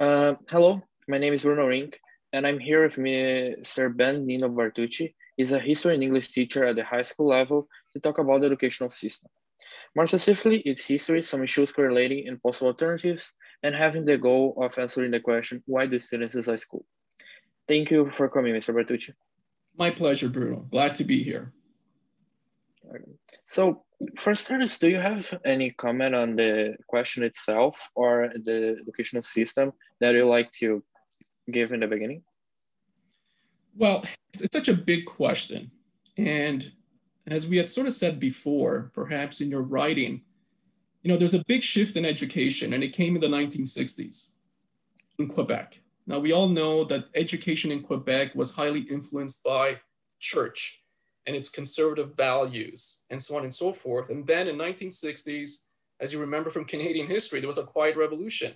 Uh, hello, my name is Bruno Rink, and I'm here with Mr. Ben Nino Bartucci. He's a history and English teacher at the high school level to talk about the educational system. More specifically, its history, some issues correlating and possible alternatives, and having the goal of answering the question, why do students decide school? Thank you for coming, Mr. Bartucci. My pleasure, Bruno. Glad to be here. So, for starters, do you have any comment on the question itself or the educational system that you like to give in the beginning? Well, it's, it's such a big question. And as we had sort of said before, perhaps in your writing, you know, there's a big shift in education, and it came in the 1960s in Quebec. Now, we all know that education in Quebec was highly influenced by church and its conservative values and so on and so forth. And then in 1960s, as you remember from Canadian history, there was a quiet revolution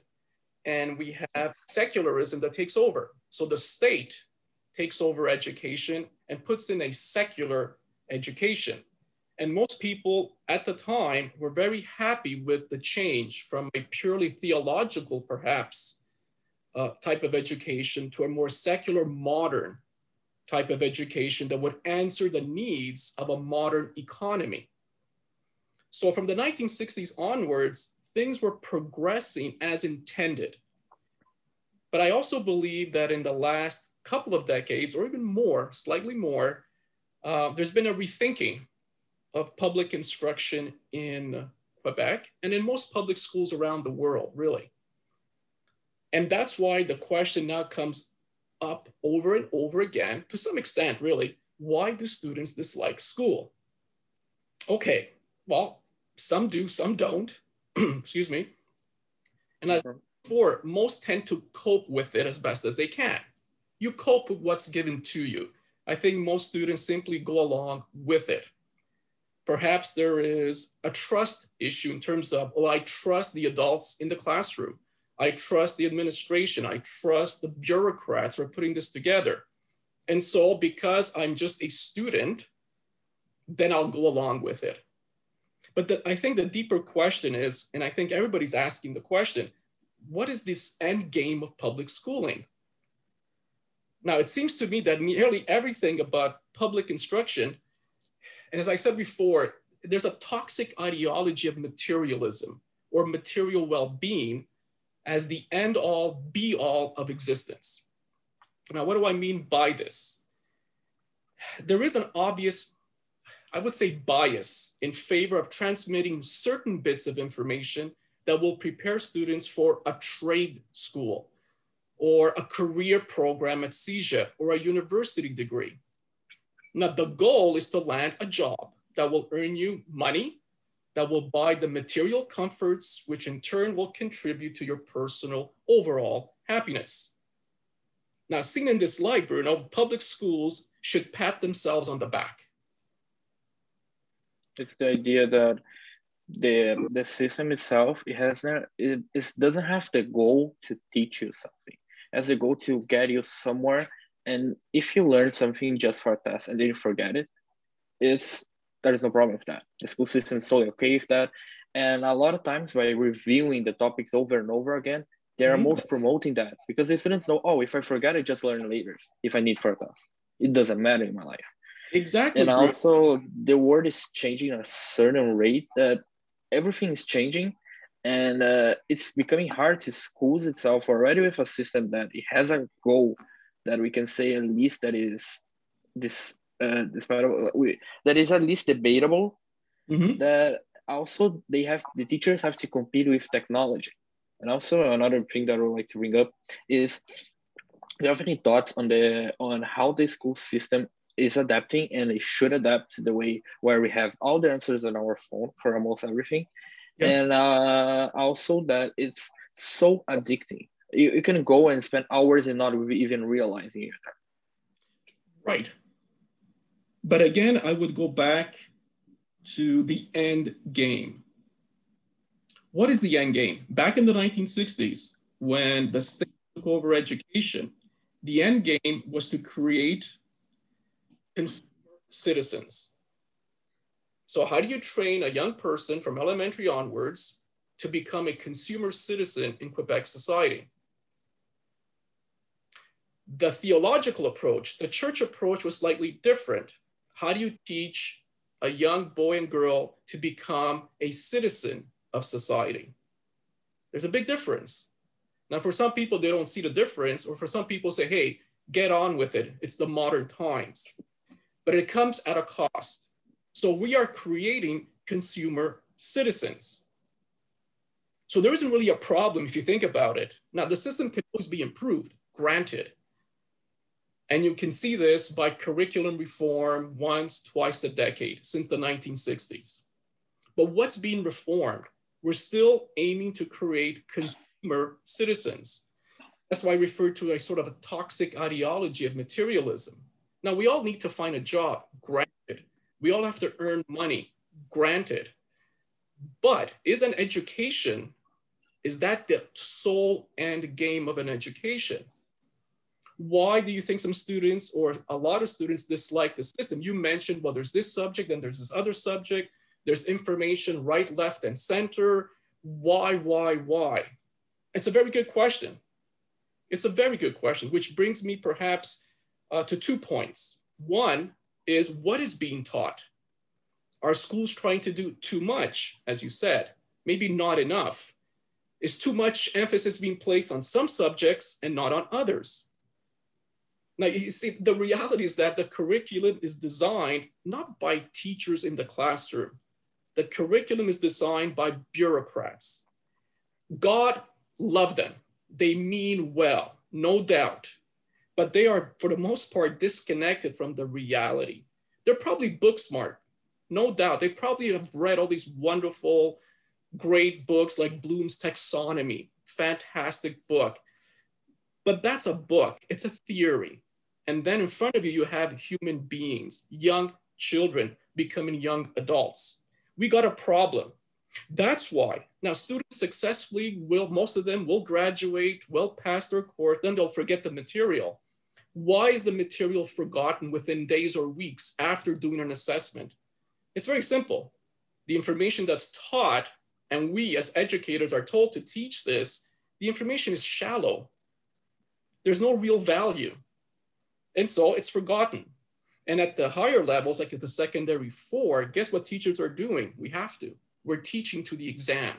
and we have secularism that takes over. So the state takes over education and puts in a secular education. And most people at the time were very happy with the change from a purely theological, perhaps, uh, type of education to a more secular, modern type of education that would answer the needs of a modern economy. So from the 1960s onwards, things were progressing as intended. But I also believe that in the last couple of decades, or even more, slightly more, uh, there's been a rethinking of public instruction in Quebec and in most public schools around the world, really. And that's why the question now comes up over and over again, to some extent, really, why do students dislike school? Okay, well, some do, some don't, excuse me. And as before, most tend to cope with it as best as they can. You cope with what's given to you. I think most students simply go along with it. Perhaps there is a trust issue in terms of, well, I trust the adults in the classroom. I trust the administration. I trust the bureaucrats who are putting this together. And so, because I'm just a student, then I'll go along with it. But the, I think the deeper question is, and I think everybody's asking the question what is this end game of public schooling? Now, it seems to me that nearly everything about public instruction, and as I said before, there's a toxic ideology of materialism or material well being as the end all be all of existence. Now, what do I mean by this? There is an obvious, I would say, bias in favor of transmitting certain bits of information that will prepare students for a trade school or a career program at CEGEP or a university degree. Now, the goal is to land a job that will earn you money that will buy the material comforts, which in turn will contribute to your personal overall happiness. Now, seen in this light, Bruno, public schools should pat themselves on the back. It's the idea that the the system itself it has not it, it doesn't have the goal to teach you something. Has a goal to get you somewhere. And if you learn something just for a test and then you forget it, it's there is no problem with that. The school system is totally okay with that. And a lot of times by reviewing the topics over and over again, they are mm-hmm. most promoting that because the students know, oh, if I forget, I just learn later if I need test. It doesn't matter in my life. Exactly. And also the world is changing at a certain rate that everything is changing and uh, it's becoming hard to schools itself already with a system that it has a goal that we can say at least that is this uh, we, that is at least debatable. Mm-hmm. That also they have the teachers have to compete with technology. And also another thing that I would like to bring up is do you have any thoughts on the on how the school system is adapting and it should adapt to the way where we have all the answers on our phone for almost everything. Yes. And uh, also that it's so addicting. You, you can go and spend hours and not even realizing it. Right. But again, I would go back to the end game. What is the end game? Back in the 1960s, when the state took over education, the end game was to create consumer citizens. So, how do you train a young person from elementary onwards to become a consumer citizen in Quebec society? The theological approach, the church approach was slightly different. How do you teach a young boy and girl to become a citizen of society? There's a big difference. Now, for some people, they don't see the difference, or for some people say, hey, get on with it. It's the modern times. But it comes at a cost. So we are creating consumer citizens. So there isn't really a problem if you think about it. Now, the system can always be improved, granted. And you can see this by curriculum reform once, twice a decade since the 1960s. But what's being reformed? We're still aiming to create consumer citizens. That's why I refer to a sort of a toxic ideology of materialism. Now, we all need to find a job, granted. We all have to earn money, granted. But is an education, is that the sole end game of an education? Why do you think some students or a lot of students dislike the system? You mentioned, well, there's this subject, then there's this other subject, there's information right, left, and center. Why, why, why? It's a very good question. It's a very good question, which brings me perhaps uh, to two points. One is what is being taught? Are schools trying to do too much, as you said? Maybe not enough. Is too much emphasis being placed on some subjects and not on others? Now, you see, the reality is that the curriculum is designed not by teachers in the classroom. The curriculum is designed by bureaucrats. God love them. They mean well, no doubt, but they are, for the most part, disconnected from the reality. They're probably book smart no doubt. They probably have read all these wonderful, great books like Bloom's Taxonomy, fantastic book. But that's a book, it's a theory. And then in front of you, you have human beings, young children becoming young adults. We got a problem. That's why. Now, students successfully will, most of them will graduate, will pass their course, then they'll forget the material. Why is the material forgotten within days or weeks after doing an assessment? It's very simple. The information that's taught, and we as educators are told to teach this, the information is shallow. There's no real value. And so it's forgotten. And at the higher levels, like at the secondary four, guess what teachers are doing? We have to. We're teaching to the exam,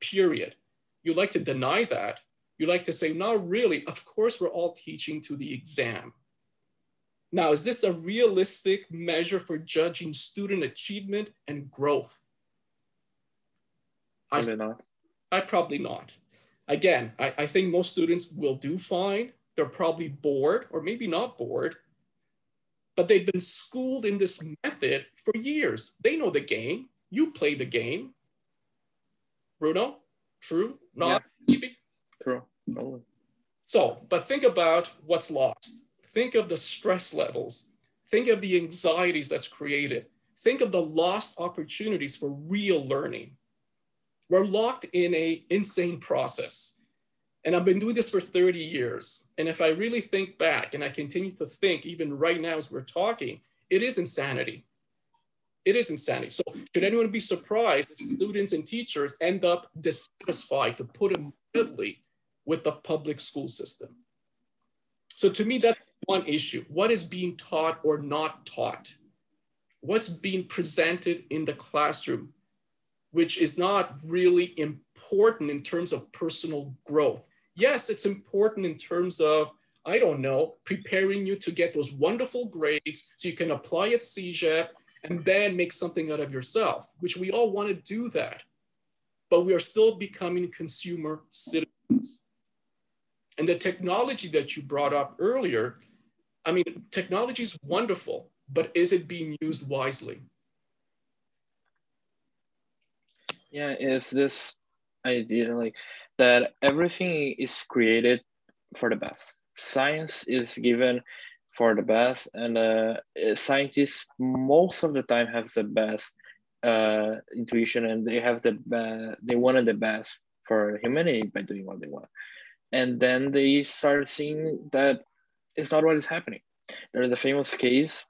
period. You like to deny that. You like to say, not really. Of course, we're all teaching to the exam. Now, is this a realistic measure for judging student achievement and growth? Probably I, not. I probably not. Again, I, I think most students will do fine. They're probably bored or maybe not bored, but they've been schooled in this method for years. They know the game. You play the game. Bruno, true? Not yeah. maybe? True. So, but think about what's lost Think of the stress levels. Think of the anxieties that's created. Think of the lost opportunities for real learning. We're locked in a insane process. And I've been doing this for 30 years. And if I really think back and I continue to think even right now as we're talking, it is insanity. It is insanity. So should anyone be surprised if students and teachers end up dissatisfied, to put it mildly, with the public school system? So to me, that's one issue. What is being taught or not taught? What's being presented in the classroom, which is not really important in terms of personal growth. Yes, it's important in terms of, I don't know, preparing you to get those wonderful grades so you can apply at CEGEP and then make something out of yourself, which we all want to do that. But we are still becoming consumer citizens. And the technology that you brought up earlier I mean, technology is wonderful, but is it being used wisely? Yeah, is this idea like that everything is created for the best. Science is given for the best, and uh, scientists most of the time have the best uh, intuition, and they have the be- they wanted the best for humanity by doing what they want, and then they start seeing that it's not what is happening. There is a famous case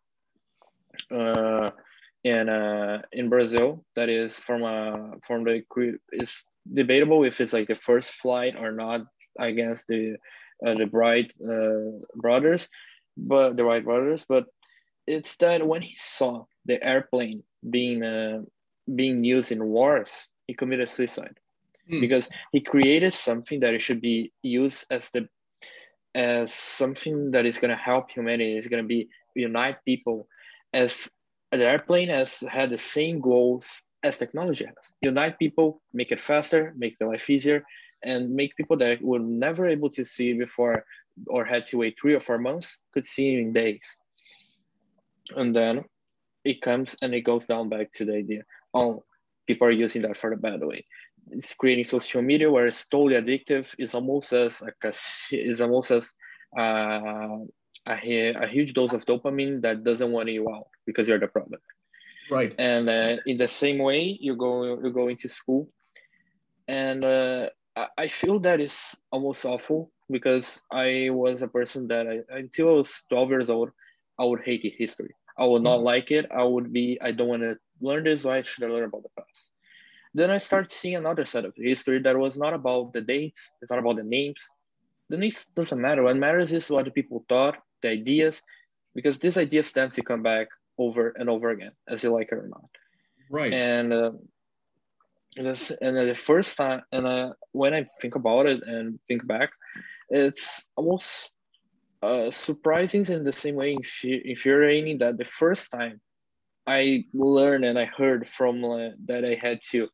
uh, in uh, in Brazil that is from a from the crew is debatable if it's like the first flight or not against the uh, the Bright uh, brothers, but the Wright brothers. But it's that when he saw the airplane being uh, being used in wars, he committed suicide mm. because he created something that it should be used as the as something that is going to help humanity. Is going to be unite people. As the airplane has had the same goals as technology has: unite people, make it faster, make the life easier, and make people that were never able to see before or had to wait three or four months could see in days. And then it comes and it goes down back to the idea oh people are using that for the bad way. It's creating social media where it's totally addictive. It's almost as like a, it's almost as uh, a, a huge dose of dopamine that doesn't want you out because you're the product right and uh, in the same way you go you go into school and uh, i feel that is almost awful because i was a person that I, until i was 12 years old i would hate history I would not mm-hmm. like it. I would be, I don't want to learn this. Why should I learn about the past? Then I start seeing another side of history that was not about the dates. It's not about the names. The names doesn't matter. What matters is what the people thought, the ideas, because these ideas tend to come back over and over again, as you like it or not. Right. And uh, this, and the first time, and uh, when I think about it and think back, it's almost uh, surprising in the same way infuriating that the first time I learned and I heard from uh, that I had to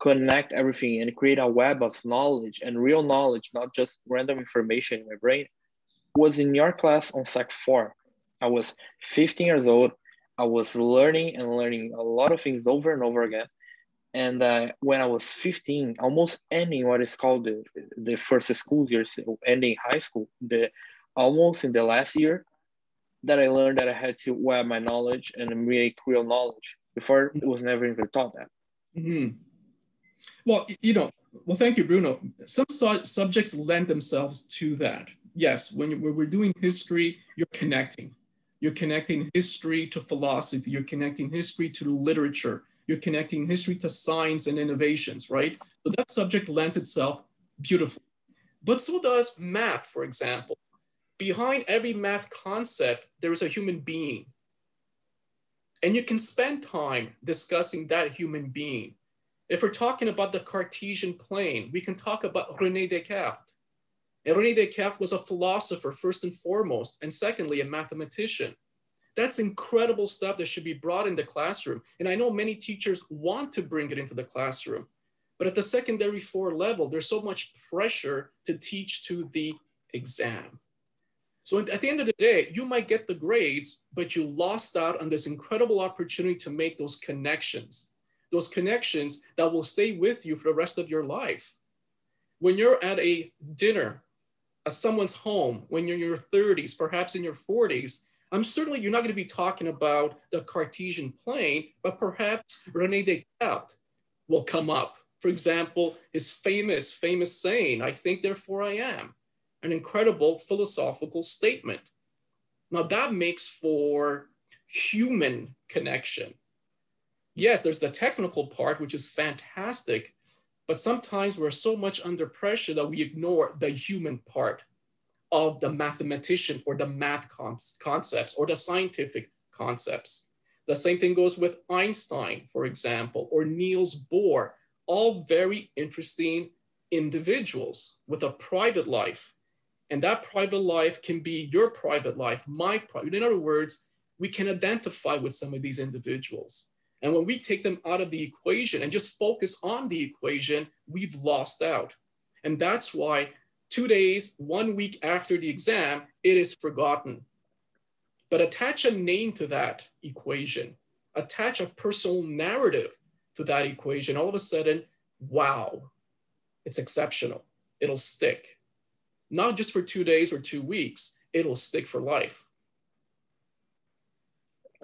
connect everything and create a web of knowledge and real knowledge, not just random information in my brain, was in your class on Sec 4. I was 15 years old. I was learning and learning a lot of things over and over again. And uh, when I was 15, almost ending what is called the, the first school year, so ending high school, the almost in the last year that I learned that I had to web my knowledge and make real knowledge. Before it was never even taught that. Mm-hmm. Well, you know, well, thank you, Bruno. Some su- subjects lend themselves to that. Yes, when, when we're doing history, you're connecting. You're connecting history to philosophy. You're connecting history to literature. You're connecting history to science and innovations, right? So that subject lends itself beautifully. But so does math, for example behind every math concept, there is a human being. And you can spend time discussing that human being. If we're talking about the Cartesian plane, we can talk about René Descartes. René Descartes was a philosopher, first and foremost, and secondly, a mathematician. That's incredible stuff that should be brought in the classroom. And I know many teachers want to bring it into the classroom, but at the secondary four level, there's so much pressure to teach to the exam. So at the end of the day, you might get the grades, but you lost out on this incredible opportunity to make those connections, those connections that will stay with you for the rest of your life. When you're at a dinner, someone's home, when you're in your 30s, perhaps in your 40s, I'm certainly you're not going to be talking about the Cartesian plane, but perhaps Rene Descartes will come up. For example, his famous, famous saying, I think, therefore I am an incredible philosophical statement. Now that makes for human connection. Yes, there's the technical part, which is fantastic, but sometimes we're so much under pressure that we ignore the human part of the mathematician or the math concepts or the scientific concepts. The same thing goes with Einstein, for example, or Niels Bohr, all very interesting individuals with a private life and that private life can be your private life, my private. In other words, we can identify with some of these individuals. And when we take them out of the equation and just focus on the equation, we've lost out. And that's why two days, one week after the exam, it is forgotten. But attach a name to that equation, attach a personal narrative to that equation. All of a sudden, wow, it's exceptional. It'll stick not just for two days or two weeks, it'll stick for life.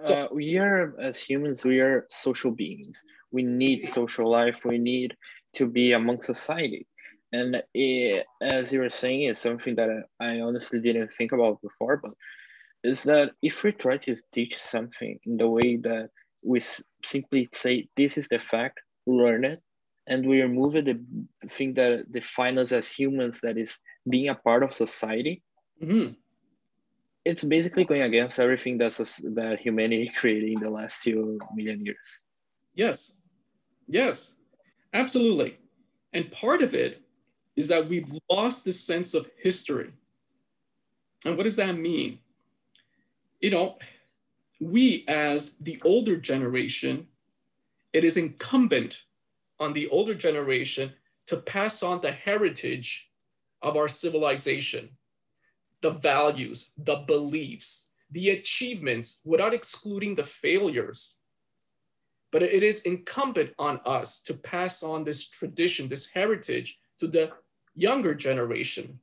Uh, we are, as humans, we are social beings. We need social life. We need to be among society. And it, as you were saying, it's something that I honestly didn't think about before, but is that if we try to teach something in the way that we simply say, this is the fact, learn it, and we remove the thing that defines us as humans, that is being a part of society, mm-hmm. It's basically going against everything that's that humanity created in the last few million years. Yes, yes, absolutely. And part of it is that we've lost the sense of history. And what does that mean? You know, we as the older generation, it is incumbent on the older generation to pass on the heritage of our civilization, the values, the beliefs, the achievements, without excluding the failures. But it is incumbent on us to pass on this tradition, this heritage to the younger generation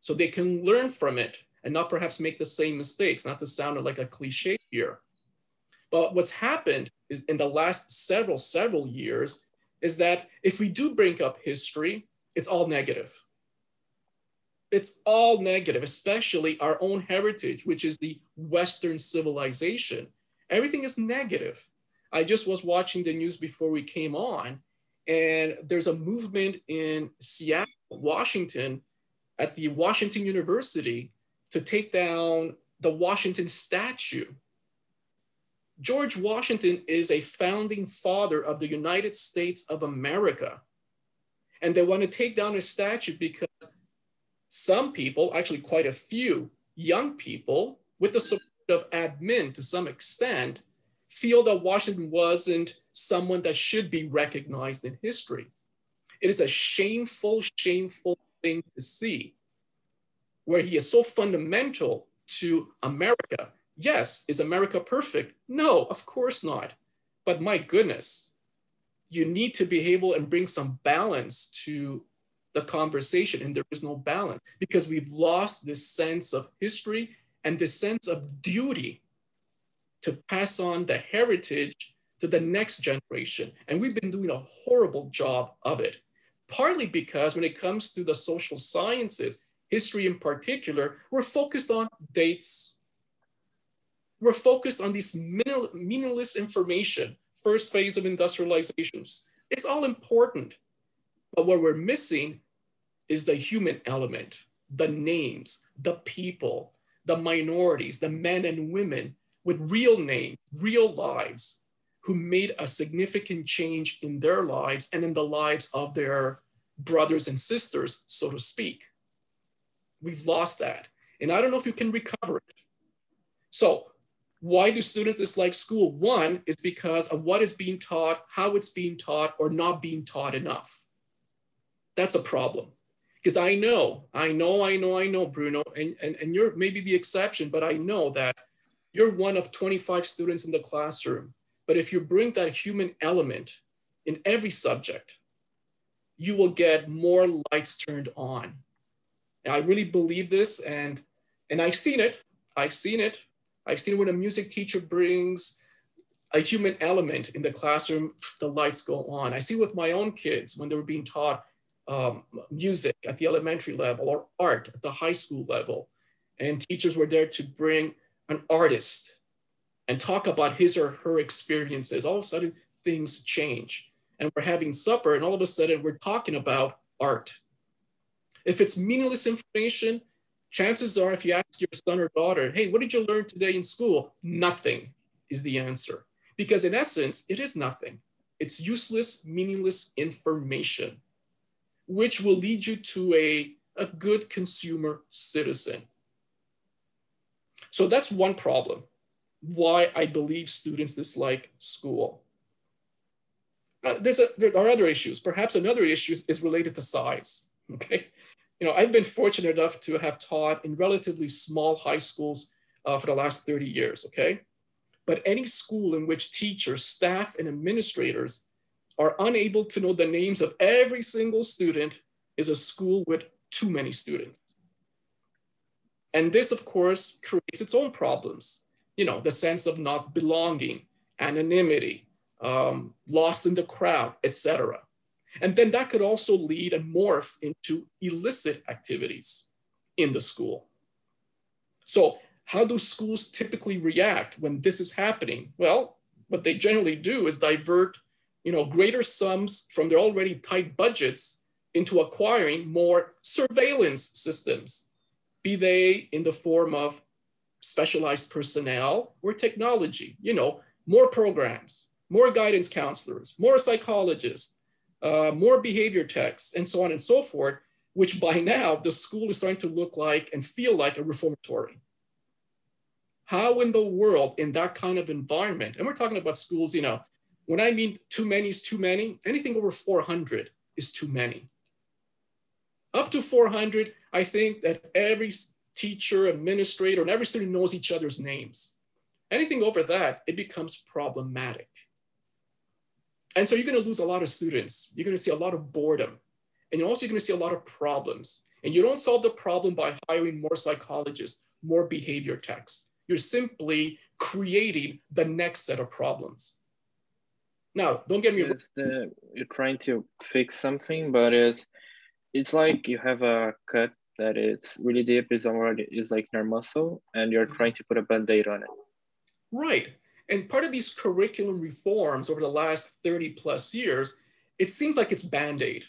so they can learn from it and not perhaps make the same mistakes, not to sound like a cliche here. But what's happened is in the last several, several years is that if we do bring up history, it's all negative. It's all negative, especially our own heritage, which is the Western civilization. Everything is negative. I just was watching the news before we came on, and there's a movement in Seattle, Washington, at the Washington University to take down the Washington statue George Washington is a founding father of the United States of America. And they want to take down his statue because some people, actually quite a few young people, with the support of admin to some extent, feel that Washington wasn't someone that should be recognized in history. It is a shameful, shameful thing to see where he is so fundamental to America Yes, is America perfect? No, of course not. But my goodness, you need to be able and bring some balance to the conversation, and there is no balance because we've lost this sense of history and this sense of duty to pass on the heritage to the next generation. And we've been doing a horrible job of it, partly because when it comes to the social sciences, history in particular, we're focused on dates, we're focused on this meaningless information, first phase of industrializations. It's all important. But what we're missing is the human element, the names, the people, the minorities, the men and women with real name, real lives, who made a significant change in their lives and in the lives of their brothers and sisters, so to speak. We've lost that. And I don't know if you can recover it. So why do students dislike school? One is because of what is being taught, how it's being taught, or not being taught enough. That's a problem. Because I know, I know, I know, I know, Bruno, and, and, and you're maybe the exception, but I know that you're one of 25 students in the classroom. But if you bring that human element in every subject, you will get more lights turned on. And I really believe this, and, and I've seen it. I've seen it I've seen when a music teacher brings a human element in the classroom, the lights go on. I see with my own kids when they were being taught um, music at the elementary level or art at the high school level. And teachers were there to bring an artist and talk about his or her experiences. All of a sudden, things change. And we're having supper, and all of a sudden, we're talking about art. If it's meaningless information, chances are if you ask your son or daughter, hey, what did you learn today in school? Nothing is the answer. Because in essence, it is nothing. It's useless, meaningless information, which will lead you to a, a good consumer citizen. So that's one problem, why I believe students dislike school. Uh, there's a, there are other issues. Perhaps another issue is, related to size, okay? you know, I've been fortunate enough to have taught in relatively small high schools uh, for the last 30 years, okay? But any school in which teachers, staff, and administrators are unable to know the names of every single student is a school with too many students. And this, of course, creates its own problems. You know, the sense of not belonging, anonymity, um, lost in the crowd, etc. And then that could also lead and morph into illicit activities in the school. So how do schools typically react when this is happening? Well, what they generally do is divert you know, greater sums from their already tight budgets into acquiring more surveillance systems, be they in the form of specialized personnel or technology, you know, more programs, more guidance counselors, more psychologists, uh, more behavior techs, and so on and so forth, which by now the school is starting to look like and feel like a reformatory. How in the world, in that kind of environment, and we're talking about schools, you know, when I mean too many is too many, anything over 400 is too many. Up to 400, I think that every teacher, administrator, and every student knows each other's names. Anything over that, it becomes problematic. And so you're going to lose a lot of students. You're going to see a lot of boredom. And you're also going to see a lot of problems. And you don't solve the problem by hiring more psychologists, more behavior techs. You're simply creating the next set of problems. Now, don't get me wrong. You're trying to fix something, but it's it's like you have a cut that it's really deep. It's already is like your muscle, and you're trying to put a band-aid on it. Right. And part of these curriculum reforms over the last 30 plus years, it seems like it's band-aid.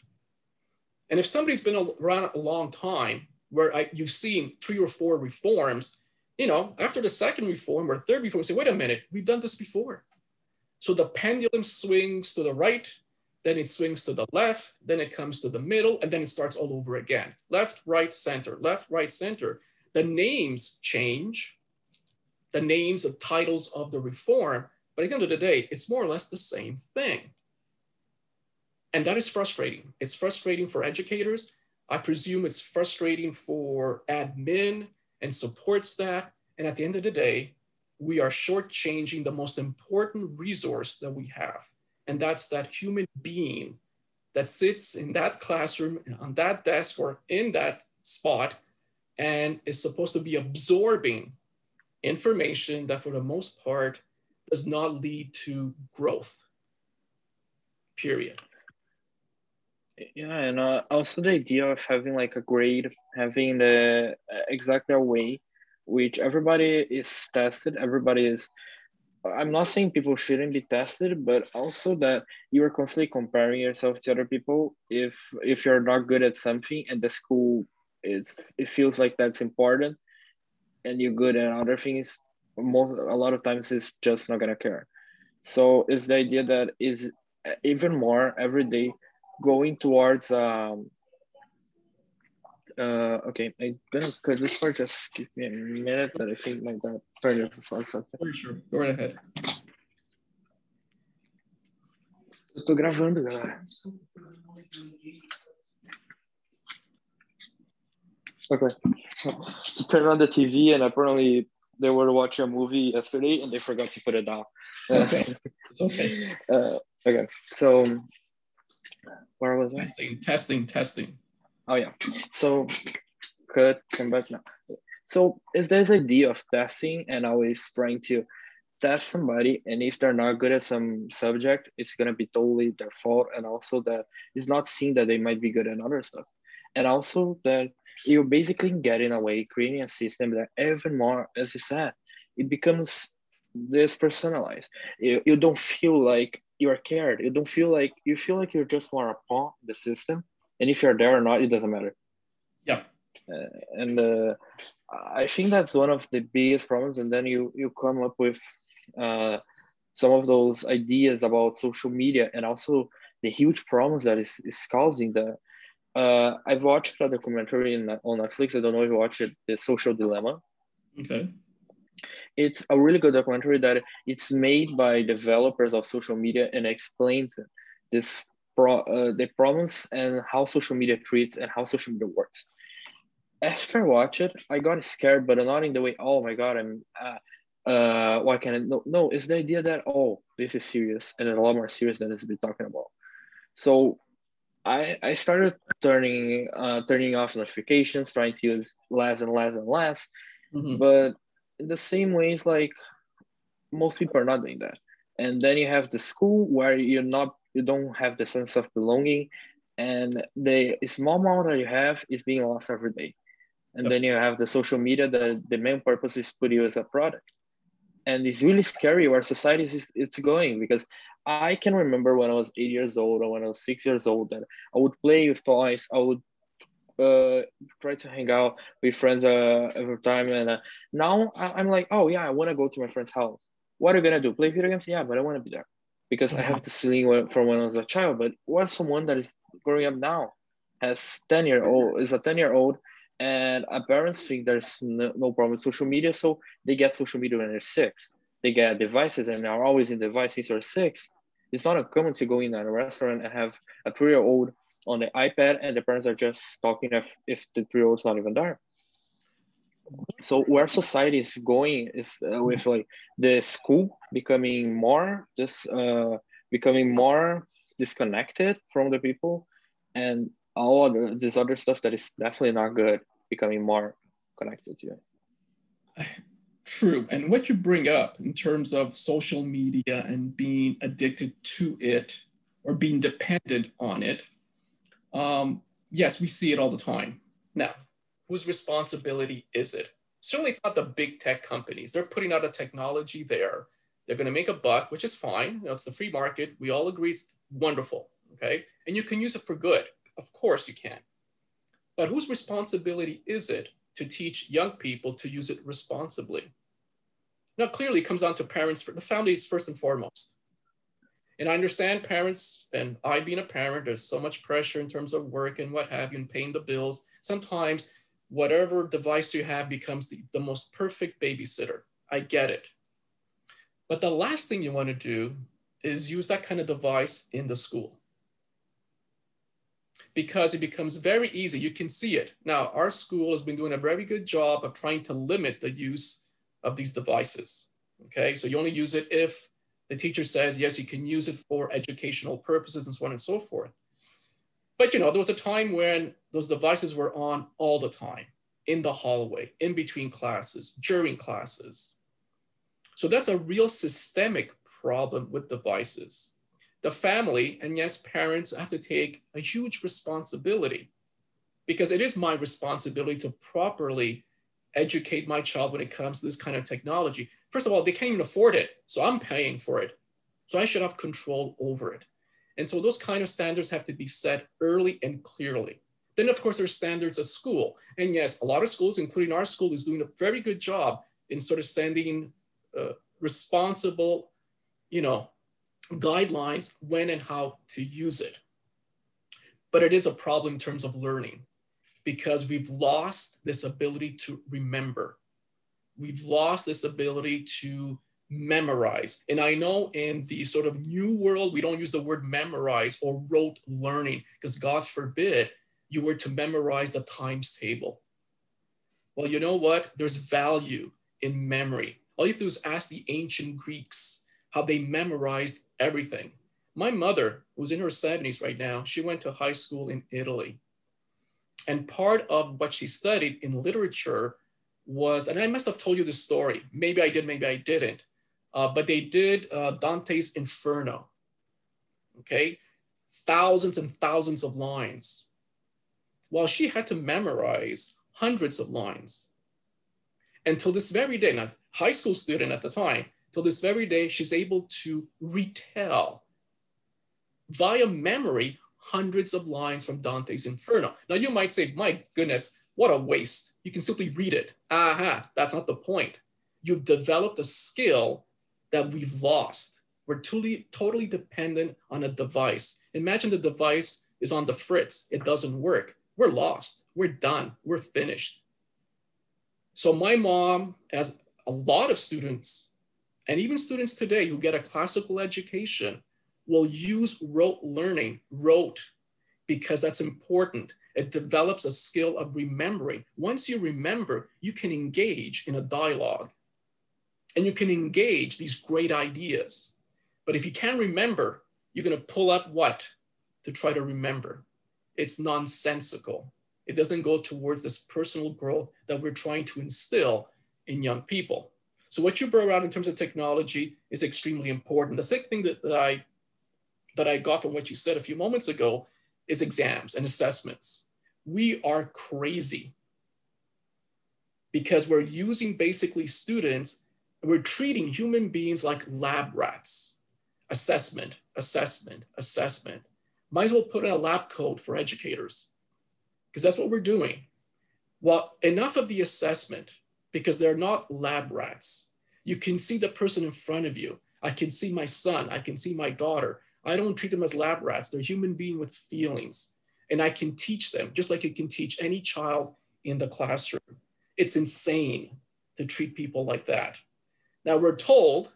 And if somebody's been around a long time, where I, you've seen three or four reforms, you know, after the second reform or third reform, say, wait a minute, we've done this before. So the pendulum swings to the right, then it swings to the left, then it comes to the middle, and then it starts all over again. Left, right, center, left, right, center. The names change, the names, the titles of the reform, but at the end of the day, it's more or less the same thing. And that is frustrating. It's frustrating for educators. I presume it's frustrating for admin and support staff. And at the end of the day, we are shortchanging the most important resource that we have. And that's that human being that sits in that classroom, on that desk, or in that spot, and is supposed to be absorbing information that, for the most part, does not lead to growth. Period. Yeah, and uh, also the idea of having like a grade, having the uh, exact way which everybody is tested everybody is i'm not saying people shouldn't be tested but also that you are constantly comparing yourself to other people. If if you're not good at something and the school it's it feels like that's important and you're good at other things most a lot of times it's just not gonna care. So it's the idea that is even more every day going towards um, uh, okay, I'm gonna cut this part. Just give me a minute that I think my dad turned it for something. For sure. Go right ahead. Eu tô gravando, galera. Okay. Turn on the TV and apparently they were watching a movie yesterday and they forgot to put it down. Okay. it's okay. Uh, okay. So where was I? Testing, testing, testing. Oh yeah. So cut, come back now. So is this idea of testing and always trying to test somebody and if they're not good at some subject, it's gonna be totally their fault and also that it's not seen that they might be good at other stuff. And also that you're basically getting away, creating a system that even more, as you said, it becomes this personalized. You, you don't feel like you're cared. You don't feel like you feel like you're just more a pawn in the system and if you're there or not, it doesn't matter. Yeah. Uh, and uh, I think that's one of the biggest problems. And then you you come up with uh, some of those ideas about social media and also the huge problems that is, is causing that. Uh, I've watched a documentary in, on Netflix. I don't know if you watched it, The Social Dilemma. Okay. It's a really good documentary that it's made by developers of social media and explains this pro, uh, the problems and how social media treats and how social media works. After I watched it, I got scared, but not in the way, oh my God, I'm, uh, uh, why can't I? No, no, it's the idea that, oh, this is serious and it's a lot more serious than it's been talking about. So I, I started turning, uh, turning off notifications, trying to use less and less and less. Mm-hmm. But in the same way, it's like most people are not doing that. And then you have the school where you're not you don't have the sense of belonging and the small amount that you have is being lost every day and yep. then you have the social media that the main purpose is put you as a product and it's really scary where society is it's going because I can remember when I was eight years old or when I was six years old that I would play with toys. I would uh, try to hang out with friends uh, every time. And uh, now I, am like, oh yeah, I want to go to my friend's house. What are you gonna do? Play video games? Yeah, but I want to be there because I have the ceiling from when I was a child. But what someone that is growing up now has ten year old is a ten year old, and our parents think there's no, no problem with social media, so they get social media when they're six. They get devices and are always in devices or six it's not uncommon to go in a restaurant and have a three-year-old on the iPad and the parents are just talking if, if the three-year-old's not even there. So where society is going is uh, with like the school becoming more just uh, becoming more disconnected from the people and all the, this other stuff that is definitely not good becoming more connected to it. True. And what you bring up in terms of social media and being addicted to it or being dependent on it, um, yes, we see it all the time. Now, whose responsibility is it? Certainly, it's not the big tech companies. They're putting out a technology there. They're going to make a buck, which is fine. You know, it's the free market. We all agree it's wonderful. Okay. And you can use it for good. Of course, you can. But whose responsibility is it to teach young people to use it responsibly? Now, clearly, it comes down to parents, the family is first and foremost. And I understand parents, and I being a parent, there's so much pressure in terms of work and what have you, and paying the bills. Sometimes, whatever device you have becomes the, the most perfect babysitter. I get it. But the last thing you want to do is use that kind of device in the school because it becomes very easy. You can see it. Now, our school has been doing a very good job of trying to limit the use of these devices. Okay, so you only use it if the teacher says, yes, you can use it for educational purposes and so on and so forth. But you know, there was a time when those devices were on all the time, in the hallway, in between classes, during classes. So that's a real systemic problem with devices. The family, and yes, parents have to take a huge responsibility because it is my responsibility to properly educate my child when it comes to this kind of technology. First of all, they can't even afford it. So I'm paying for it. So I should have control over it. And so those kind of standards have to be set early and clearly. Then, of course, there's standards at school. And yes, a lot of schools, including our school, is doing a very good job in sort of sending uh, responsible, you know, guidelines when and how to use it. But it is a problem in terms of learning because we've lost this ability to remember. We've lost this ability to memorize. And I know in the sort of new world, we don't use the word memorize or rote learning because God forbid you were to memorize the times table. Well, you know what? There's value in memory. All you have to do is ask the ancient Greeks how they memorized everything. My mother, who's in her 70s right now, she went to high school in Italy. And part of what she studied in literature was, and I must have told you this story. Maybe I did, maybe I didn't. Uh, but they did uh, Dante's Inferno. Okay, thousands and thousands of lines. While she had to memorize hundreds of lines. Until this very day, not high school student at the time, till this very day, she's able to retell via memory hundreds of lines from Dante's Inferno. Now you might say, my goodness, what a waste. You can simply read it. Aha, that's not the point. You've developed a skill that we've lost. We're totally, totally dependent on a device. Imagine the device is on the fritz. It doesn't work. We're lost. We're done. We're finished. So my mom, as a lot of students, and even students today who get a classical education, will use rote learning, rote, because that's important. It develops a skill of remembering. Once you remember, you can engage in a dialogue and you can engage these great ideas. But if you can't remember, you're going to pull up what to try to remember? It's nonsensical. It doesn't go towards this personal growth that we're trying to instill in young people. So what you brought out in terms of technology is extremely important. The second thing that, that I that I got from what you said a few moments ago is exams and assessments. We are crazy because we're using basically students we're treating human beings like lab rats. Assessment, assessment, assessment. Might as well put in a lab coat for educators because that's what we're doing. Well, enough of the assessment because they're not lab rats. You can see the person in front of you. I can see my son. I can see my daughter. I don't treat them as lab rats. They're human beings with feelings. And I can teach them just like you can teach any child in the classroom. It's insane to treat people like that. Now we're told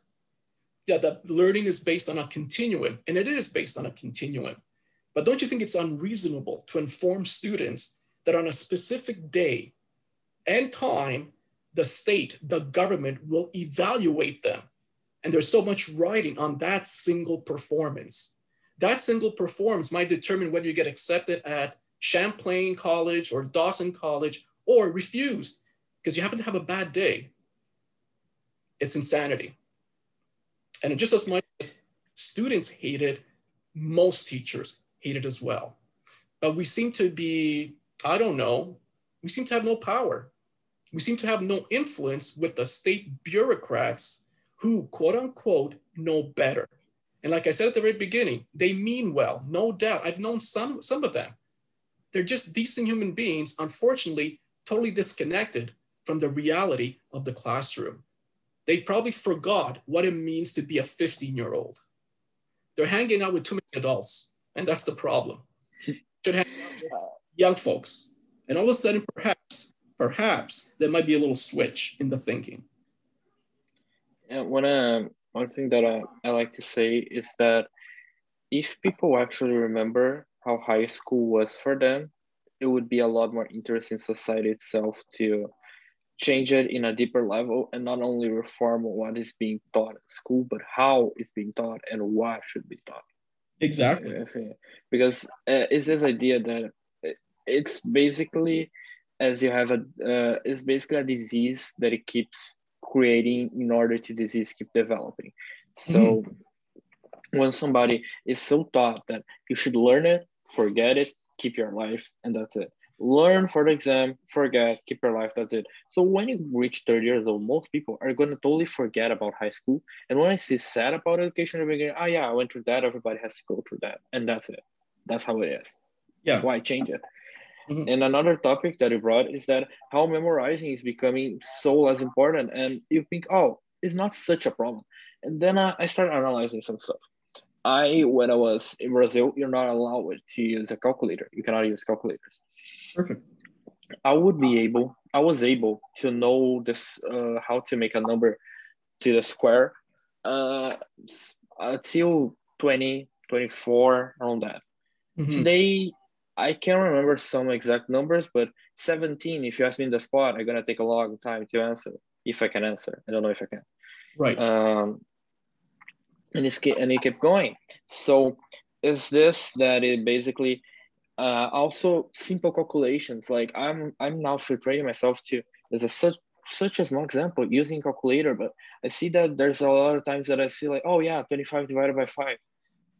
that the learning is based on a continuum, and it is based on a continuum. But don't you think it's unreasonable to inform students that on a specific day and time, the state, the government will evaluate them? And there's so much writing on that single performance. That single performance might determine whether you get accepted at Champlain College or Dawson College or refused because you happen to have a bad day. It's insanity. And just as much as students hate it, most teachers hate it as well. But we seem to be, I don't know, we seem to have no power. We seem to have no influence with the state bureaucrats who, quote unquote, know better. And like I said at the very beginning, they mean well, no doubt. I've known some, some of them. They're just decent human beings, unfortunately, totally disconnected from the reality of the classroom. They probably forgot what it means to be a 15 year old. They're hanging out with too many adults, and that's the problem. Should hang out with young folks. And all of a sudden, perhaps, perhaps there might be a little switch in the thinking. And one, uh, one thing that I, I like to say is that if people actually remember how high school was for them, it would be a lot more interesting society itself to change it in a deeper level and not only reform what is being taught at school, but how it's being taught and what should be taught. Exactly. Because uh, it's this idea that it's basically as you have a uh, it's basically a disease that it keeps creating in order to disease keep developing. So mm-hmm. when somebody is so taught that you should learn it, forget it, keep your life, and that's it learn for the exam, forget, keep your life, that's it. So when you reach 30 years old, most people are gonna totally forget about high school. And when I see sad about education, they're going, oh yeah, I went through that, everybody has to go through that. And that's it. That's how it is. Yeah. Why change it? Mm-hmm. And another topic that you brought is that how memorizing is becoming so less important. And you think, oh, it's not such a problem. And then uh, I started analyzing some stuff. I, when I was in Brazil, you're not allowed to use a calculator. You cannot use calculators. Perfect. I would be able, I was able to know this, uh, how to make a number to the square uh, until 20, 24, around that. Mm-hmm. Today, I can't remember some exact numbers, but 17, if you ask me in the spot, I'm going to take a long time to answer, if I can answer. I don't know if I can. Right. Um, and, it's, and it kept going. So is this that it basically uh, also simple calculations like i'm i'm now filtering myself to there's a such such a small example using calculator but i see that there's a lot of times that i see like oh yeah 25 divided by 5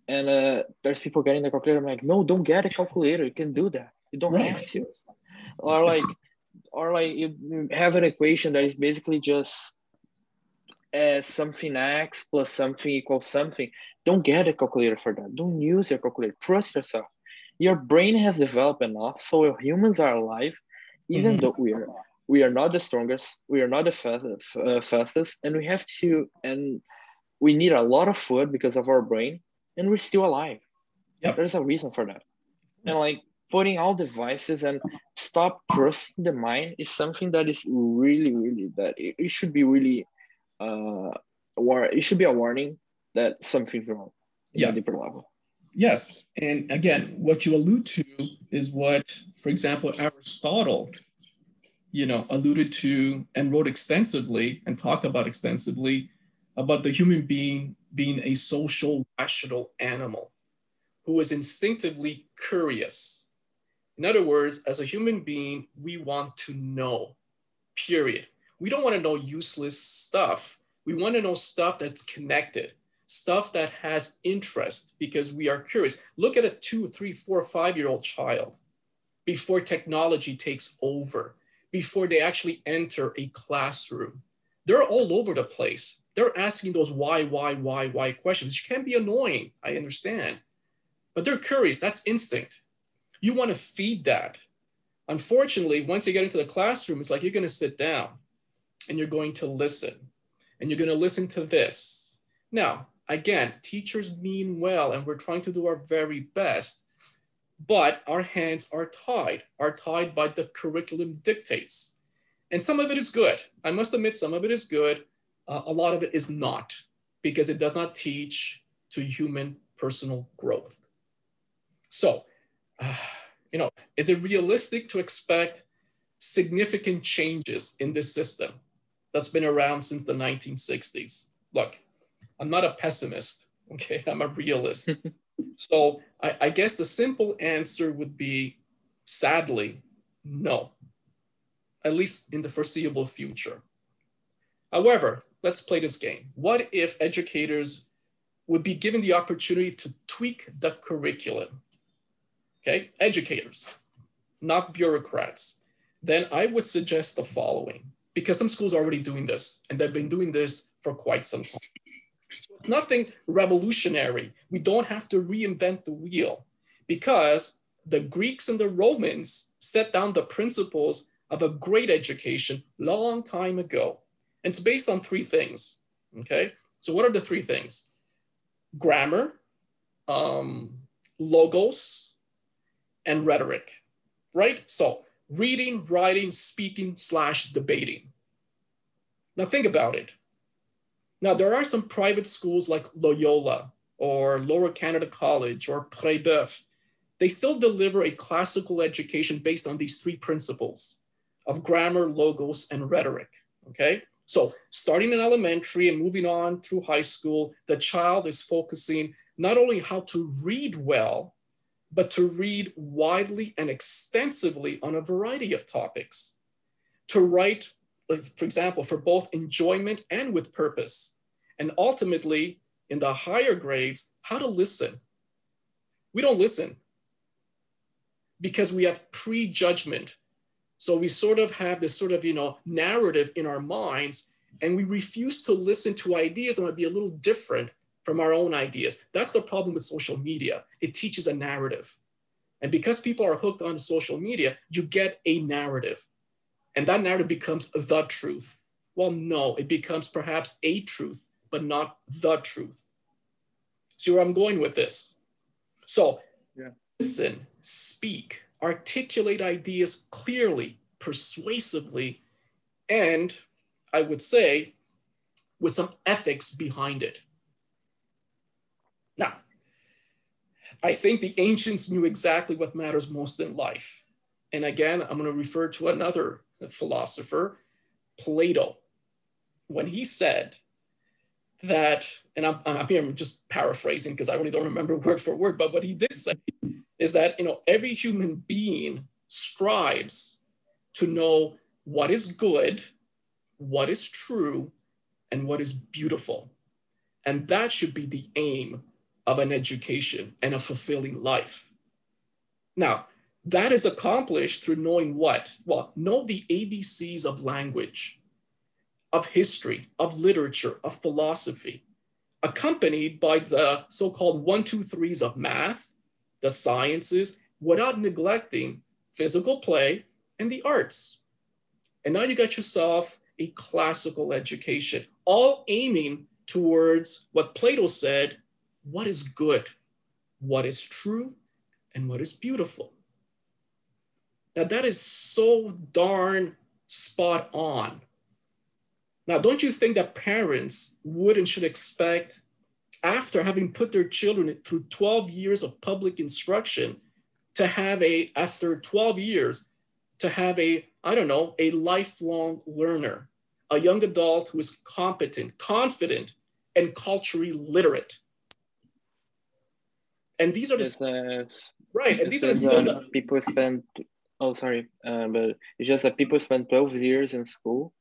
and uh, there's people getting the calculator I'm like no don't get a calculator you can do that. You don't right. have to. Or like or like you have an equation that is basically just uh, something x plus something equals something. Don't get a calculator for that. Don't use your calculator. Trust yourself your brain has developed enough so humans are alive even mm-hmm. though we are we are not the strongest we are not the fastest, uh, fastest and we have to and we need a lot of food because of our brain and we're still alive yep. there's a reason for that and like putting all devices and stop trusting the mind is something that is really really that it, it should be really uh war it should be a warning that something's wrong yeah. a deeper level Yes. And again, what you allude to is what, for example, Aristotle, you know, alluded to and wrote extensively and talked about extensively about the human being being a social rational animal who is instinctively curious. In other words, as a human being, we want to know, period. We don't want to know useless stuff. We want to know stuff that's connected stuff that has interest because we are curious. Look at a two, three, four, five year old child before technology takes over, before they actually enter a classroom. they're all over the place. They're asking those why, why, why, why questions, which can be annoying. I understand. But they're curious. That's instinct. You want to feed that. Unfortunately, once you get into the classroom, it's like you're going to sit down and you're going to listen and you're going to listen to this. Now, again, teachers mean well and we're trying to do our very best, but our hands are tied, are tied by the curriculum dictates. And some of it is good. I must admit, some of it is good. Uh, a lot of it is not because it does not teach to human personal growth. So, uh, you know, is it realistic to expect significant changes in this system that's been around since the 1960s? Look, I'm not a pessimist, okay? I'm a realist. so I, I guess the simple answer would be sadly, no at least in the foreseeable future. However, let's play this game. What if educators would be given the opportunity to tweak the curriculum? Okay, educators, not bureaucrats. Then I would suggest the following, because some schools are already doing this, and they've been doing this for quite some time. So it's nothing revolutionary. We don't have to reinvent the wheel because the Greeks and the Romans set down the principles of a great education long time ago. And it's based on three things. Okay. So, what are the three things? Grammar, um, logos, and rhetoric, right? So, reading, writing, speaking, slash debating. Now, think about it. Now, there are some private schools like Loyola or Lower Canada College or Brébeuf. They still deliver a classical education based on these three principles of grammar, logos, and rhetoric. Okay, so starting in elementary and moving on through high school, the child is focusing not only how to read well, but to read widely and extensively on a variety of topics. To write, for example, for both enjoyment and with purpose. And ultimately, in the higher grades, how to listen. We don't listen because we have prejudgment so we sort of have this sort of, you know, narrative in our minds, and we refuse to listen to ideas that might be a little different from our own ideas. That's the problem with social media. It teaches a narrative. And because people are hooked on social media, you get a narrative. And that narrative becomes the truth. Well, no, it becomes perhaps a truth, but not the truth. See where I'm going with this? So yeah. listen, speak, articulate ideas clearly, persuasively, and I would say with some ethics behind it. Now, I think the ancients knew exactly what matters most in life. And again, I'm going to refer to another philosopher, Plato, when he said that, and I'm, I'm here, I'm just paraphrasing because I really don't remember word for word, but what he did say is that you know every human being strives to know what is good, what is true, and what is beautiful. And that should be the aim of an education and a fulfilling life. Now, that is accomplished through knowing what? Well, know the ABCs of language, of history, of literature, of philosophy, accompanied by the so called one, two, threes of math, the sciences without neglecting physical play and the arts. And now you got yourself a classical education, all aiming towards what Plato said what is good, what is true, and what is beautiful. Now, that is so darn spot on. Now, don't you think that parents would and should expect after having put their children through 12 years of public instruction to have a after 12 years to have a i don't know a lifelong learner a young adult who is competent confident and culturally literate and these are the uh, right and these are the that people spend oh sorry uh, but it's just that people spend 12 years in school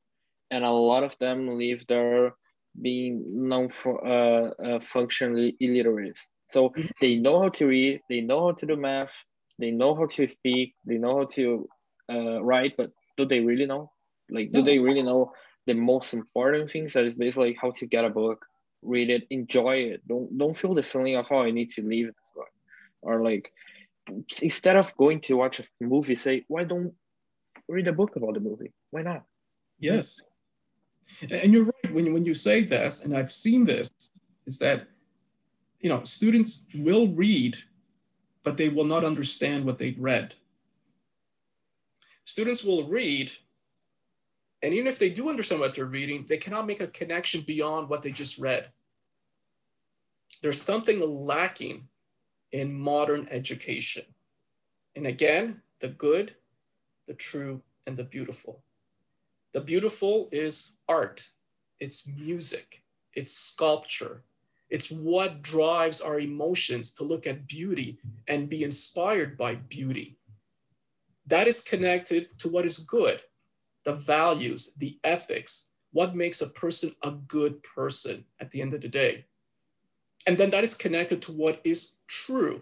and a lot of them leave their being non uh, uh, functionally illiterate. So mm-hmm. they know how to read, they know how to do math, they know how to speak, they know how to uh, write, but do they really know? Like, do they really know the most important things that is basically how to get a book read it enjoy it don't don't feel the feeling of oh i need to leave this book or like instead of going to watch a movie say why don't read a book about the movie? Why not? Yes. And you're right. When, when you say this and i've seen this is that you know students will read but they will not understand what they've read. Students will read and even if they do understand what they're reading they cannot make a connection beyond what they just read. There's something lacking in modern education. And again the good the true and the beautiful. The beautiful is art. It's music. It's sculpture. It's what drives our emotions to look at beauty and be inspired by beauty. That is connected to what is good, the values, the ethics, what makes a person a good person at the end of the day. And then that is connected to what is true,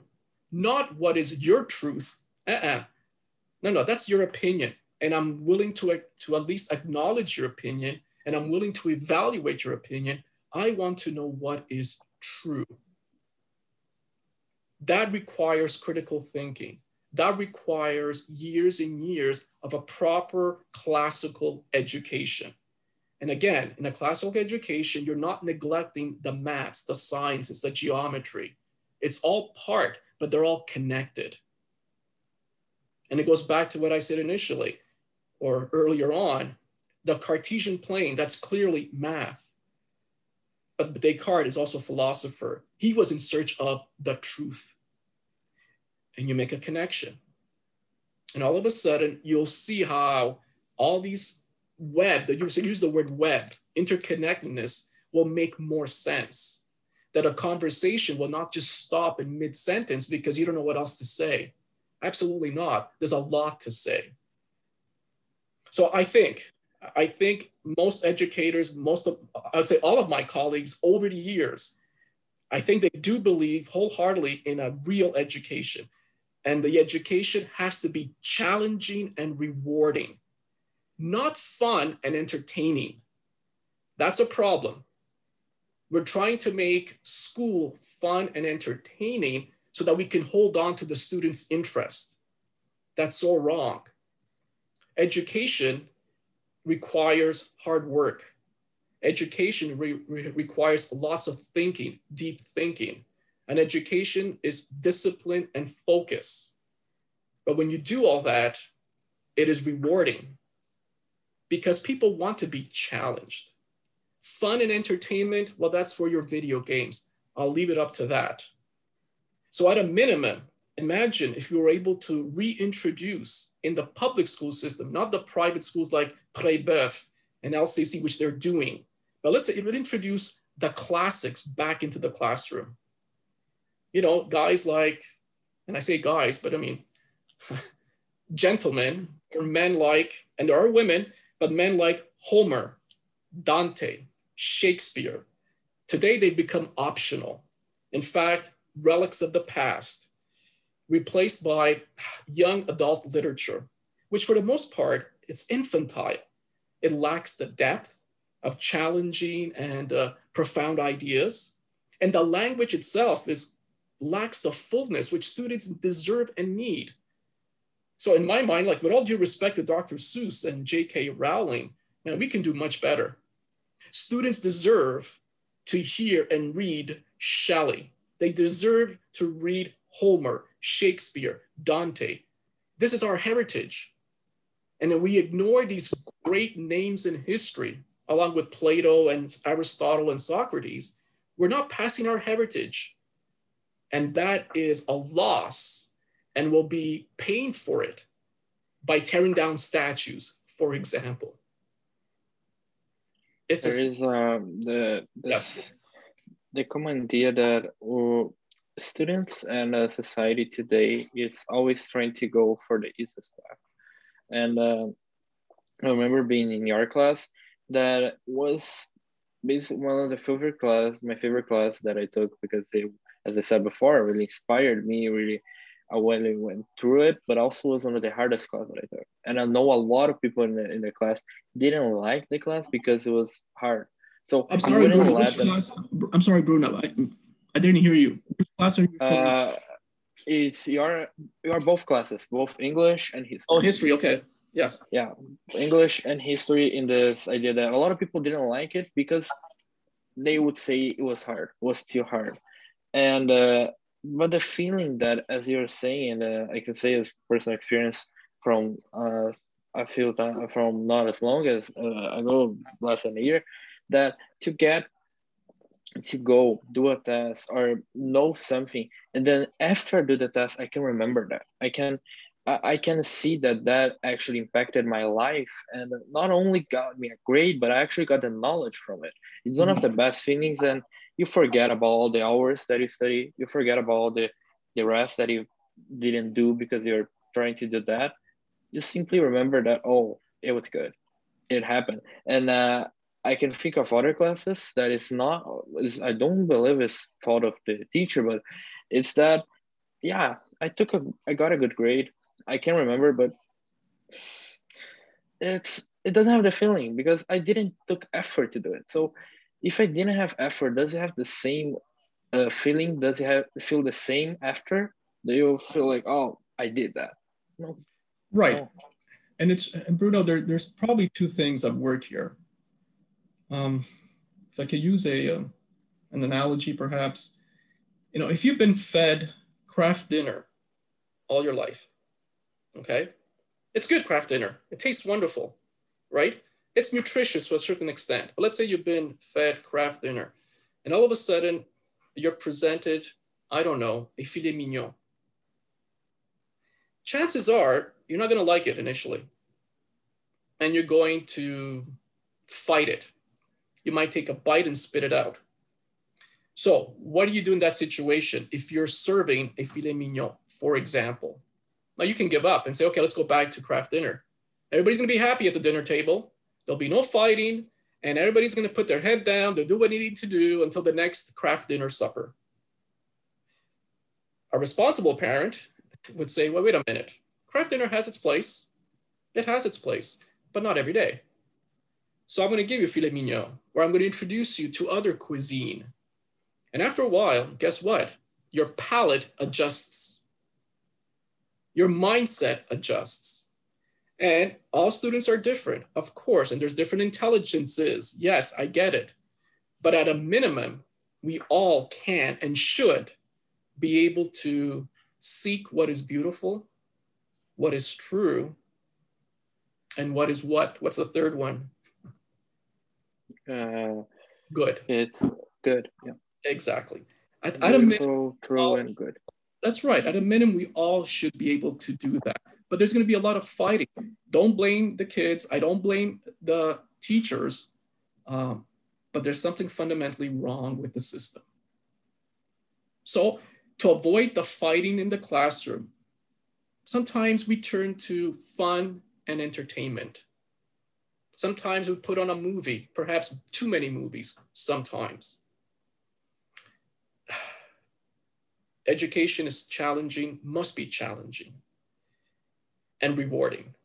not what is your truth. Uh-uh. No, no, that's your opinion. And I'm willing to, to at least acknowledge your opinion and I'm willing to evaluate your opinion I want to know what is true. That requires critical thinking. That requires years and years of a proper classical education. And again, in a classical education, you're not neglecting the maths, the sciences, the geometry. It's all part, but they're all connected. And it goes back to what I said initially or earlier on the Cartesian plane, that's clearly math. But Descartes is also a philosopher. He was in search of the truth. And you make a connection. And all of a sudden, you'll see how all these web, that you use the word web, interconnectedness will make more sense. That a conversation will not just stop in mid sentence because you don't know what else to say. Absolutely not. There's a lot to say. So I think I think most educators, most of, I would say all of my colleagues over the years, I think they do believe wholeheartedly in a real education. And the education has to be challenging and rewarding, not fun and entertaining. That's a problem. We're trying to make school fun and entertaining so that we can hold on to the students' interest. That's so wrong. Education requires hard work. Education re re requires lots of thinking, deep thinking. And education is discipline and focus. But when you do all that, it is rewarding because people want to be challenged. Fun and entertainment, well, that's for your video games. I'll leave it up to that. So, at a minimum, imagine if you were able to reintroduce in the public school system, not the private schools like Brébeuf and LCC, which they're doing, but let's say it would introduce the classics back into the classroom. You know, guys like, and I say guys, but I mean, gentlemen or men like, and there are women, but men like Homer, Dante, Shakespeare. Today they've become optional. In fact, relics of the past replaced by young adult literature, which for the most part, it's infantile. It lacks the depth of challenging and uh, profound ideas. And the language itself is lacks the fullness which students deserve and need. So in my mind, like with all due respect to Dr. Seuss and J.K. Rowling, man, we can do much better. Students deserve to hear and read Shelley. They deserve to read Homer, Shakespeare, Dante. This is our heritage. And then we ignore these great names in history, along with Plato and Aristotle and Socrates. We're not passing our heritage. And that is a loss, and we'll be paying for it by tearing down statues, for example. It's there a, is um, the, the, yes. the common idea that uh, students and uh, society today is always trying to go for the easiest path. And uh, I remember being in your class that was basically one of the favorite class, my favorite class that I took because they, as I said before, really inspired me, really I really went through it, but also was one of the hardest classes that I took. And I know a lot of people in the in the class didn't like the class because it was hard. So I'm sorry, Bruno. Which class? I'm sorry, Bruno. I, I didn't hear you. Which class are you? Uh, it's your your both classes, both English and history. Oh, history. Okay. Yes. Yeah, English and history in this idea that a lot of people didn't like it because they would say it was hard, it was too hard, and uh, but the feeling that, as you're saying, uh, I can say as personal experience from uh, I feel that from not as long as uh, ago, less than a year, that to get to go do a test or know something and then after I do the test i can remember that. I can i can see that that actually impacted my life and not only got me a grade but i actually got the knowledge from it. It's one of the best feelings and you forget about all the hours that you study you forget about all the the rest that you didn't do because you're trying to do that you simply remember that oh it was good it happened and uh, I can think of other classes that it's not, it's, I don't believe it's fault of the teacher, but it's that, yeah, I took a, I got a good grade. I can't remember, but it's, it doesn't have the feeling because I didn't took effort to do it. So if I didn't have effort, does it have the same uh, feeling? Does it have feel the same after? Do you feel like, oh, I did that? No. Right. No. And it's, and Bruno, there, there's probably two things at work here. Um, if I could use a, uh, an analogy perhaps, you know, if you've been fed Kraft Dinner all your life, okay? It's good Kraft Dinner. It tastes wonderful, right? It's nutritious to a certain extent. But let's say you've been fed Kraft Dinner and all of a sudden you're presented, I don't know, a filet mignon. Chances are you're not going to like it initially. And you're going to fight it you might take a bite and spit it out. So, what do you do in that situation if you're serving a filet mignon, for example? Now, you can give up and say, okay, let's go back to Kraft Dinner. Everybody's going to be happy at the dinner table. There'll be no fighting, and everybody's going to put their head down. They'll do what they need to do until the next Kraft Dinner supper. A responsible parent would say, well, wait a minute. Kraft Dinner has its place. It has its place, but not every day. So I'm going to give you filet mignon, or I'm going to introduce you to other cuisine. And after a while, guess what? Your palate adjusts. Your mindset adjusts. And all students are different, of course, and there's different intelligences. Yes, I get it. But at a minimum, we all can and should be able to seek what is beautiful, what is true, and what is what? What's the third one? uh, good. It's good. Yeah. Exactly. At, at a minimum, true all, and good. That's right. At a minimum, we all should be able to do that. But there's going to be a lot of fighting. Don't blame the kids. I don't blame the teachers. Um, but there's something fundamentally wrong with the system. So, to avoid the fighting in the classroom, sometimes we turn to fun and entertainment. Sometimes we put on a movie, perhaps too many movies, sometimes. Education is challenging, must be challenging and rewarding.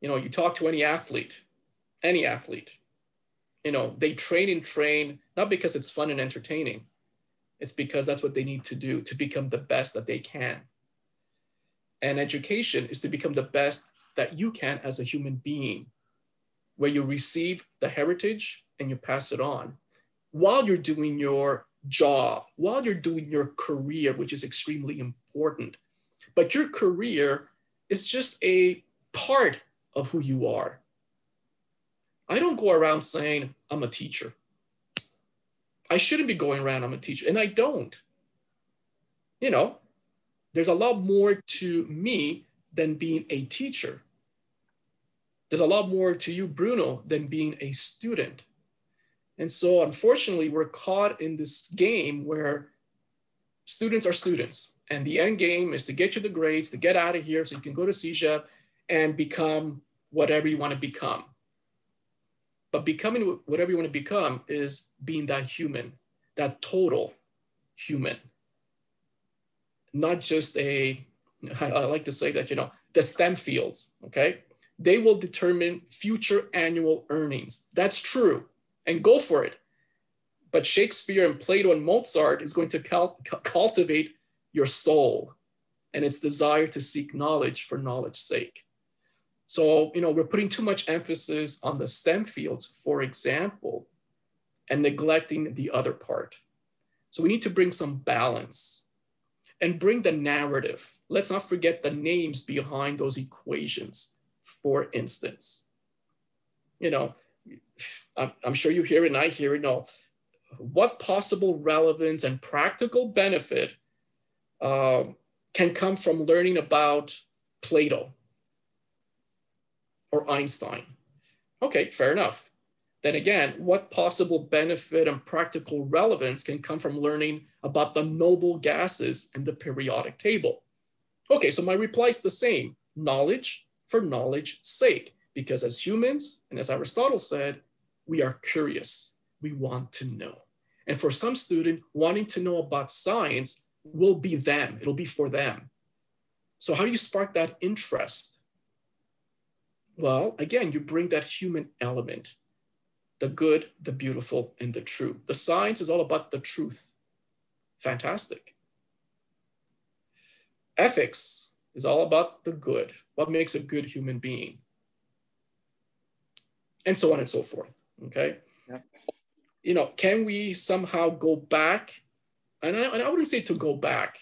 You know, you talk to any athlete, any athlete, you know, they train and train, not because it's fun and entertaining, it's because that's what they need to do to become the best that they can. And education is to become the best that you can as a human being where you receive the heritage and you pass it on while you're doing your job, while you're doing your career, which is extremely important. But your career is just a part of who you are. I don't go around saying, I'm a teacher. I shouldn't be going around, I'm a teacher, and I don't. You know, there's a lot more to me than being a teacher. There's a lot more to you, Bruno, than being a student. And so, unfortunately, we're caught in this game where students are students, and the end game is to get you the grades, to get out of here so you can go to CEGEP and become whatever you want to become. But becoming whatever you want to become is being that human, that total human. not just a, I like to say that, you know, the STEM fields, okay? They will determine future annual earnings. That's true, and go for it. But Shakespeare and Plato and Mozart is going to cultivate your soul and its desire to seek knowledge for knowledge's sake. So, you know, we're putting too much emphasis on the STEM fields, for example, and neglecting the other part. So we need to bring some balance and bring the narrative. Let's not forget the names behind those equations, for instance. You know, I'm, sure you hear it and I hear it. No, what possible relevance and practical benefit uh, can come from learning about Plato or Einstein? Okay, fair enough. Then again, what possible benefit and practical relevance can come from learning about the noble gases in the periodic table? Okay, so my reply is the same knowledge for knowledge's sake, because as humans, and as Aristotle said, we are curious. We want to know. And for some student, wanting to know about science will be them, it'll be for them. So, how do you spark that interest? Well, again, you bring that human element the good, the beautiful, and the true. The science is all about the truth. Fantastic. Ethics is all about the good, what makes a good human being, and so on and so forth. Okay. Yeah. You know, can we somehow go back? And I, and I wouldn't say to go back,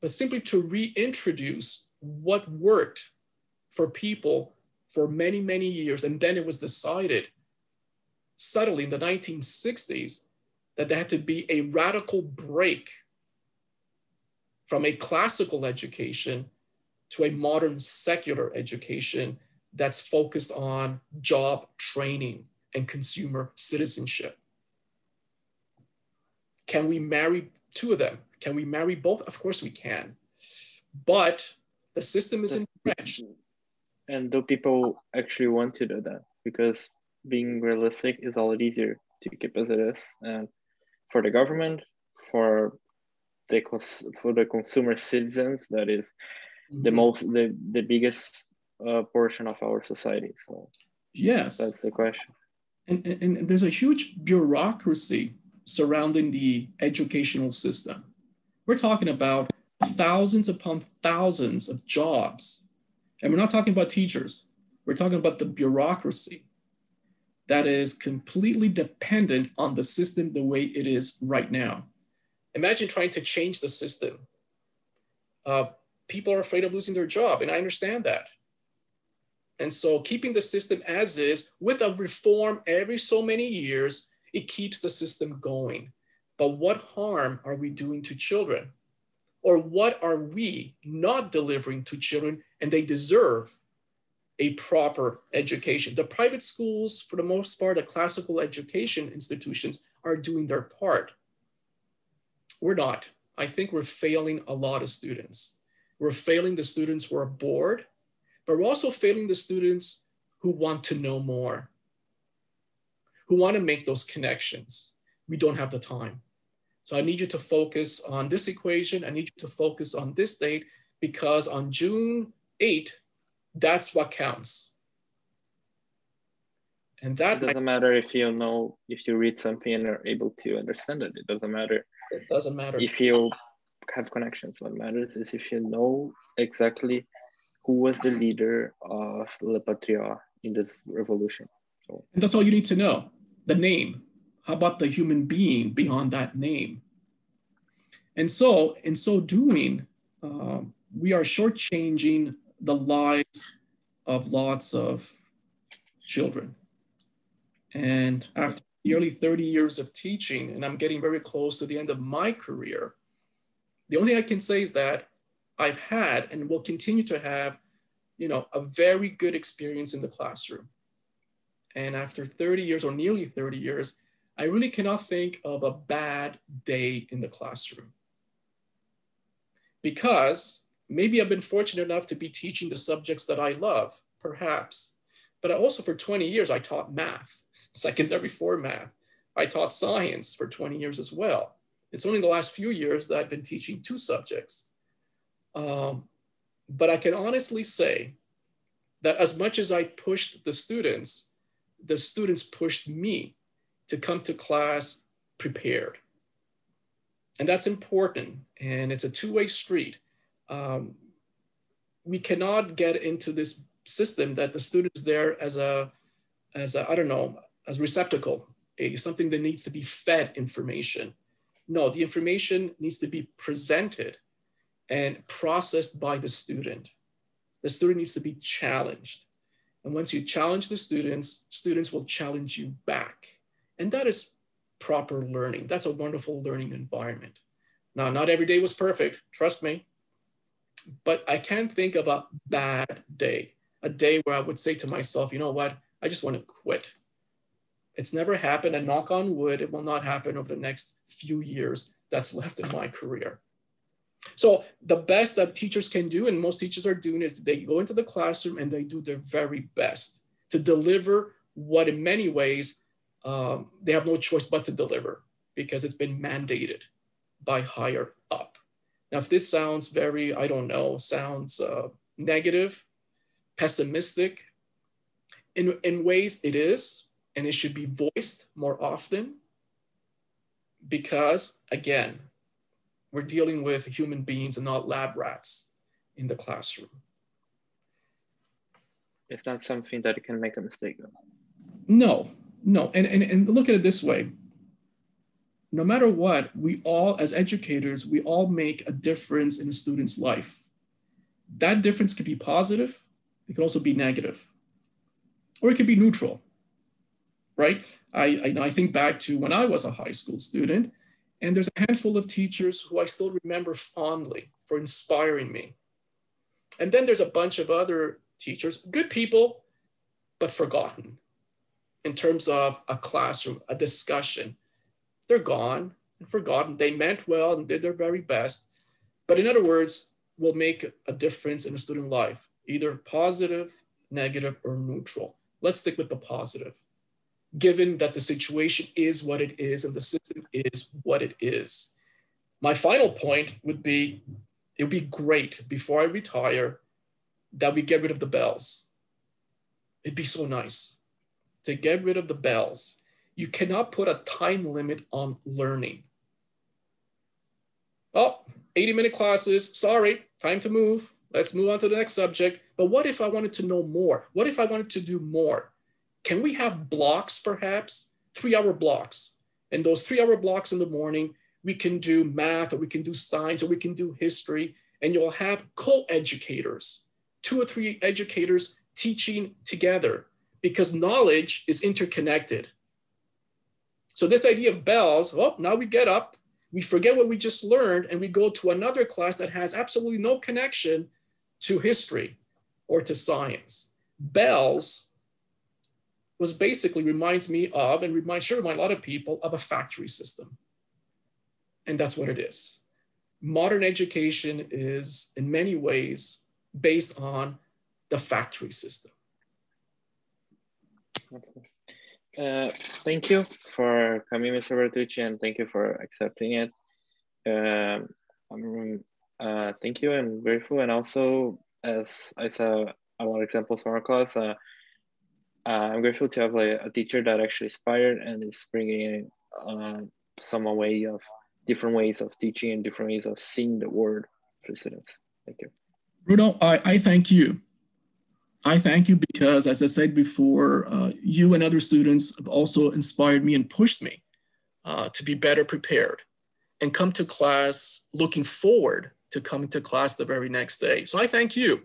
but simply to reintroduce what worked for people for many, many years. And then it was decided subtly in the 1960s that there had to be a radical break from a classical education to a modern secular education that's focused on job training and consumer citizenship. Can we marry two of them? Can we marry both? Of course we can. But the system is entrenched. And do people actually want to do that? Because being realistic is a lot easier to keep as it is. And for the government, for the for the consumer citizens, that is mm-hmm. the most the, the biggest uh, portion of our society. So yes, that's the question. And, and, and there's a huge bureaucracy surrounding the educational system. We're talking about thousands upon thousands of jobs. And we're not talking about teachers. We're talking about the bureaucracy that is completely dependent on the system the way it is right now. Imagine trying to change the system. Uh, people are afraid of losing their job, and I understand that. And so keeping the system as is with a reform every so many years, it keeps the system going. But what harm are we doing to children? Or what are we not delivering to children and they deserve a proper education. The private schools, for the most part, the classical education institutions are doing their part. We're not. I think we're failing a lot of students. We're failing the students who are bored, but we're also failing the students who want to know more, who want to make those connections. We don't have the time. So I need you to focus on this equation. I need you to focus on this date because on June 8, that's what counts. And that it doesn't matter if you know if you read something and are able to understand it. It doesn't matter. It doesn't matter if you have connections. What matters is if you know exactly who was the leader of La Patria in this revolution. So. And that's all you need to know. The name. How about the human being beyond that name? And so, in so doing, uh, we are shortchanging the lives of lots of children. And after nearly 30 years of teaching, and I'm getting very close to the end of my career, the only thing I can say is that I've had and will continue to have, you know, a very good experience in the classroom. And after 30 years or nearly 30 years, I really cannot think of a bad day in the classroom. Because Maybe I've been fortunate enough to be teaching the subjects that I love, perhaps. But I also, for 20 years, I taught math, secondary four math. I taught science for 20 years as well. It's only the last few years that I've been teaching two subjects. Um, but I can honestly say that as much as I pushed the students, the students pushed me to come to class prepared. And that's important. And it's a two way street. Um, we cannot get into this system that the student is there as a, as a, I don't know, as receptacle, a, something that needs to be fed information. No, the information needs to be presented and processed by the student. The student needs to be challenged. And once you challenge the students, students will challenge you back. And that is proper learning. That's a wonderful learning environment. Now, not every day was perfect, trust me, but I can't think of a bad day, a day where I would say to myself, you know what, I just want to quit. It's never happened, and knock on wood, it will not happen over the next few years that's left in my career. So the best that teachers can do, and most teachers are doing, is they go into the classroom and they do their very best to deliver what, in many ways, um, they have no choice but to deliver because it's been mandated by higher up. Now, if this sounds very, I don't know, sounds uh, negative, pessimistic, in, in ways it is, and it should be voiced more often because, again, we're dealing with human beings and not lab rats in the classroom. It's not something that you can make a mistake of. No, no. And, and, and look at it this way no matter what, we all, as educators, we all make a difference in a student's life. That difference could be positive, it could also be negative, or it could be neutral, right? I, I, I think back to when I was a high school student, and there's a handful of teachers who I still remember fondly for inspiring me. And then there's a bunch of other teachers, good people, but forgotten in terms of a classroom, a discussion, they're gone and forgotten. They meant well and did their very best. But in other words, will make a difference in a student life, either positive, negative, or neutral. Let's stick with the positive, given that the situation is what it is and the system is what it is. My final point would be it would be great before I retire that we get rid of the bells. It'd be so nice to get rid of the bells you cannot put a time limit on learning. Oh, 80 minute classes, sorry, time to move. Let's move on to the next subject. But what if I wanted to know more? What if I wanted to do more? Can we have blocks perhaps? Three hour blocks. And those three hour blocks in the morning, we can do math or we can do science or we can do history. And you'll have co educators, two or three educators teaching together because knowledge is interconnected. So this idea of bells, oh, now we get up, we forget what we just learned, and we go to another class that has absolutely no connection to history or to science. Bells was basically reminds me of, and reminds sure remind a lot of people of a factory system. And that's what it is. Modern education is in many ways based on the factory system. Uh, thank you for coming, Mr. Bartucci, and thank you for accepting it. Um, uh, thank you, I'm grateful. And also, as I saw a lot of examples from our class, uh, uh, I'm grateful to have like, a teacher that actually inspired and is bringing uh, some way of different ways of teaching and different ways of seeing the world for students. Thank you. Bruno, I, I thank you. I thank you because, as I said before, uh, you and other students have also inspired me and pushed me uh, to be better prepared and come to class looking forward to coming to class the very next day. So I thank you.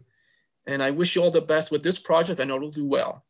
And I wish you all the best with this project. I know it'll do well.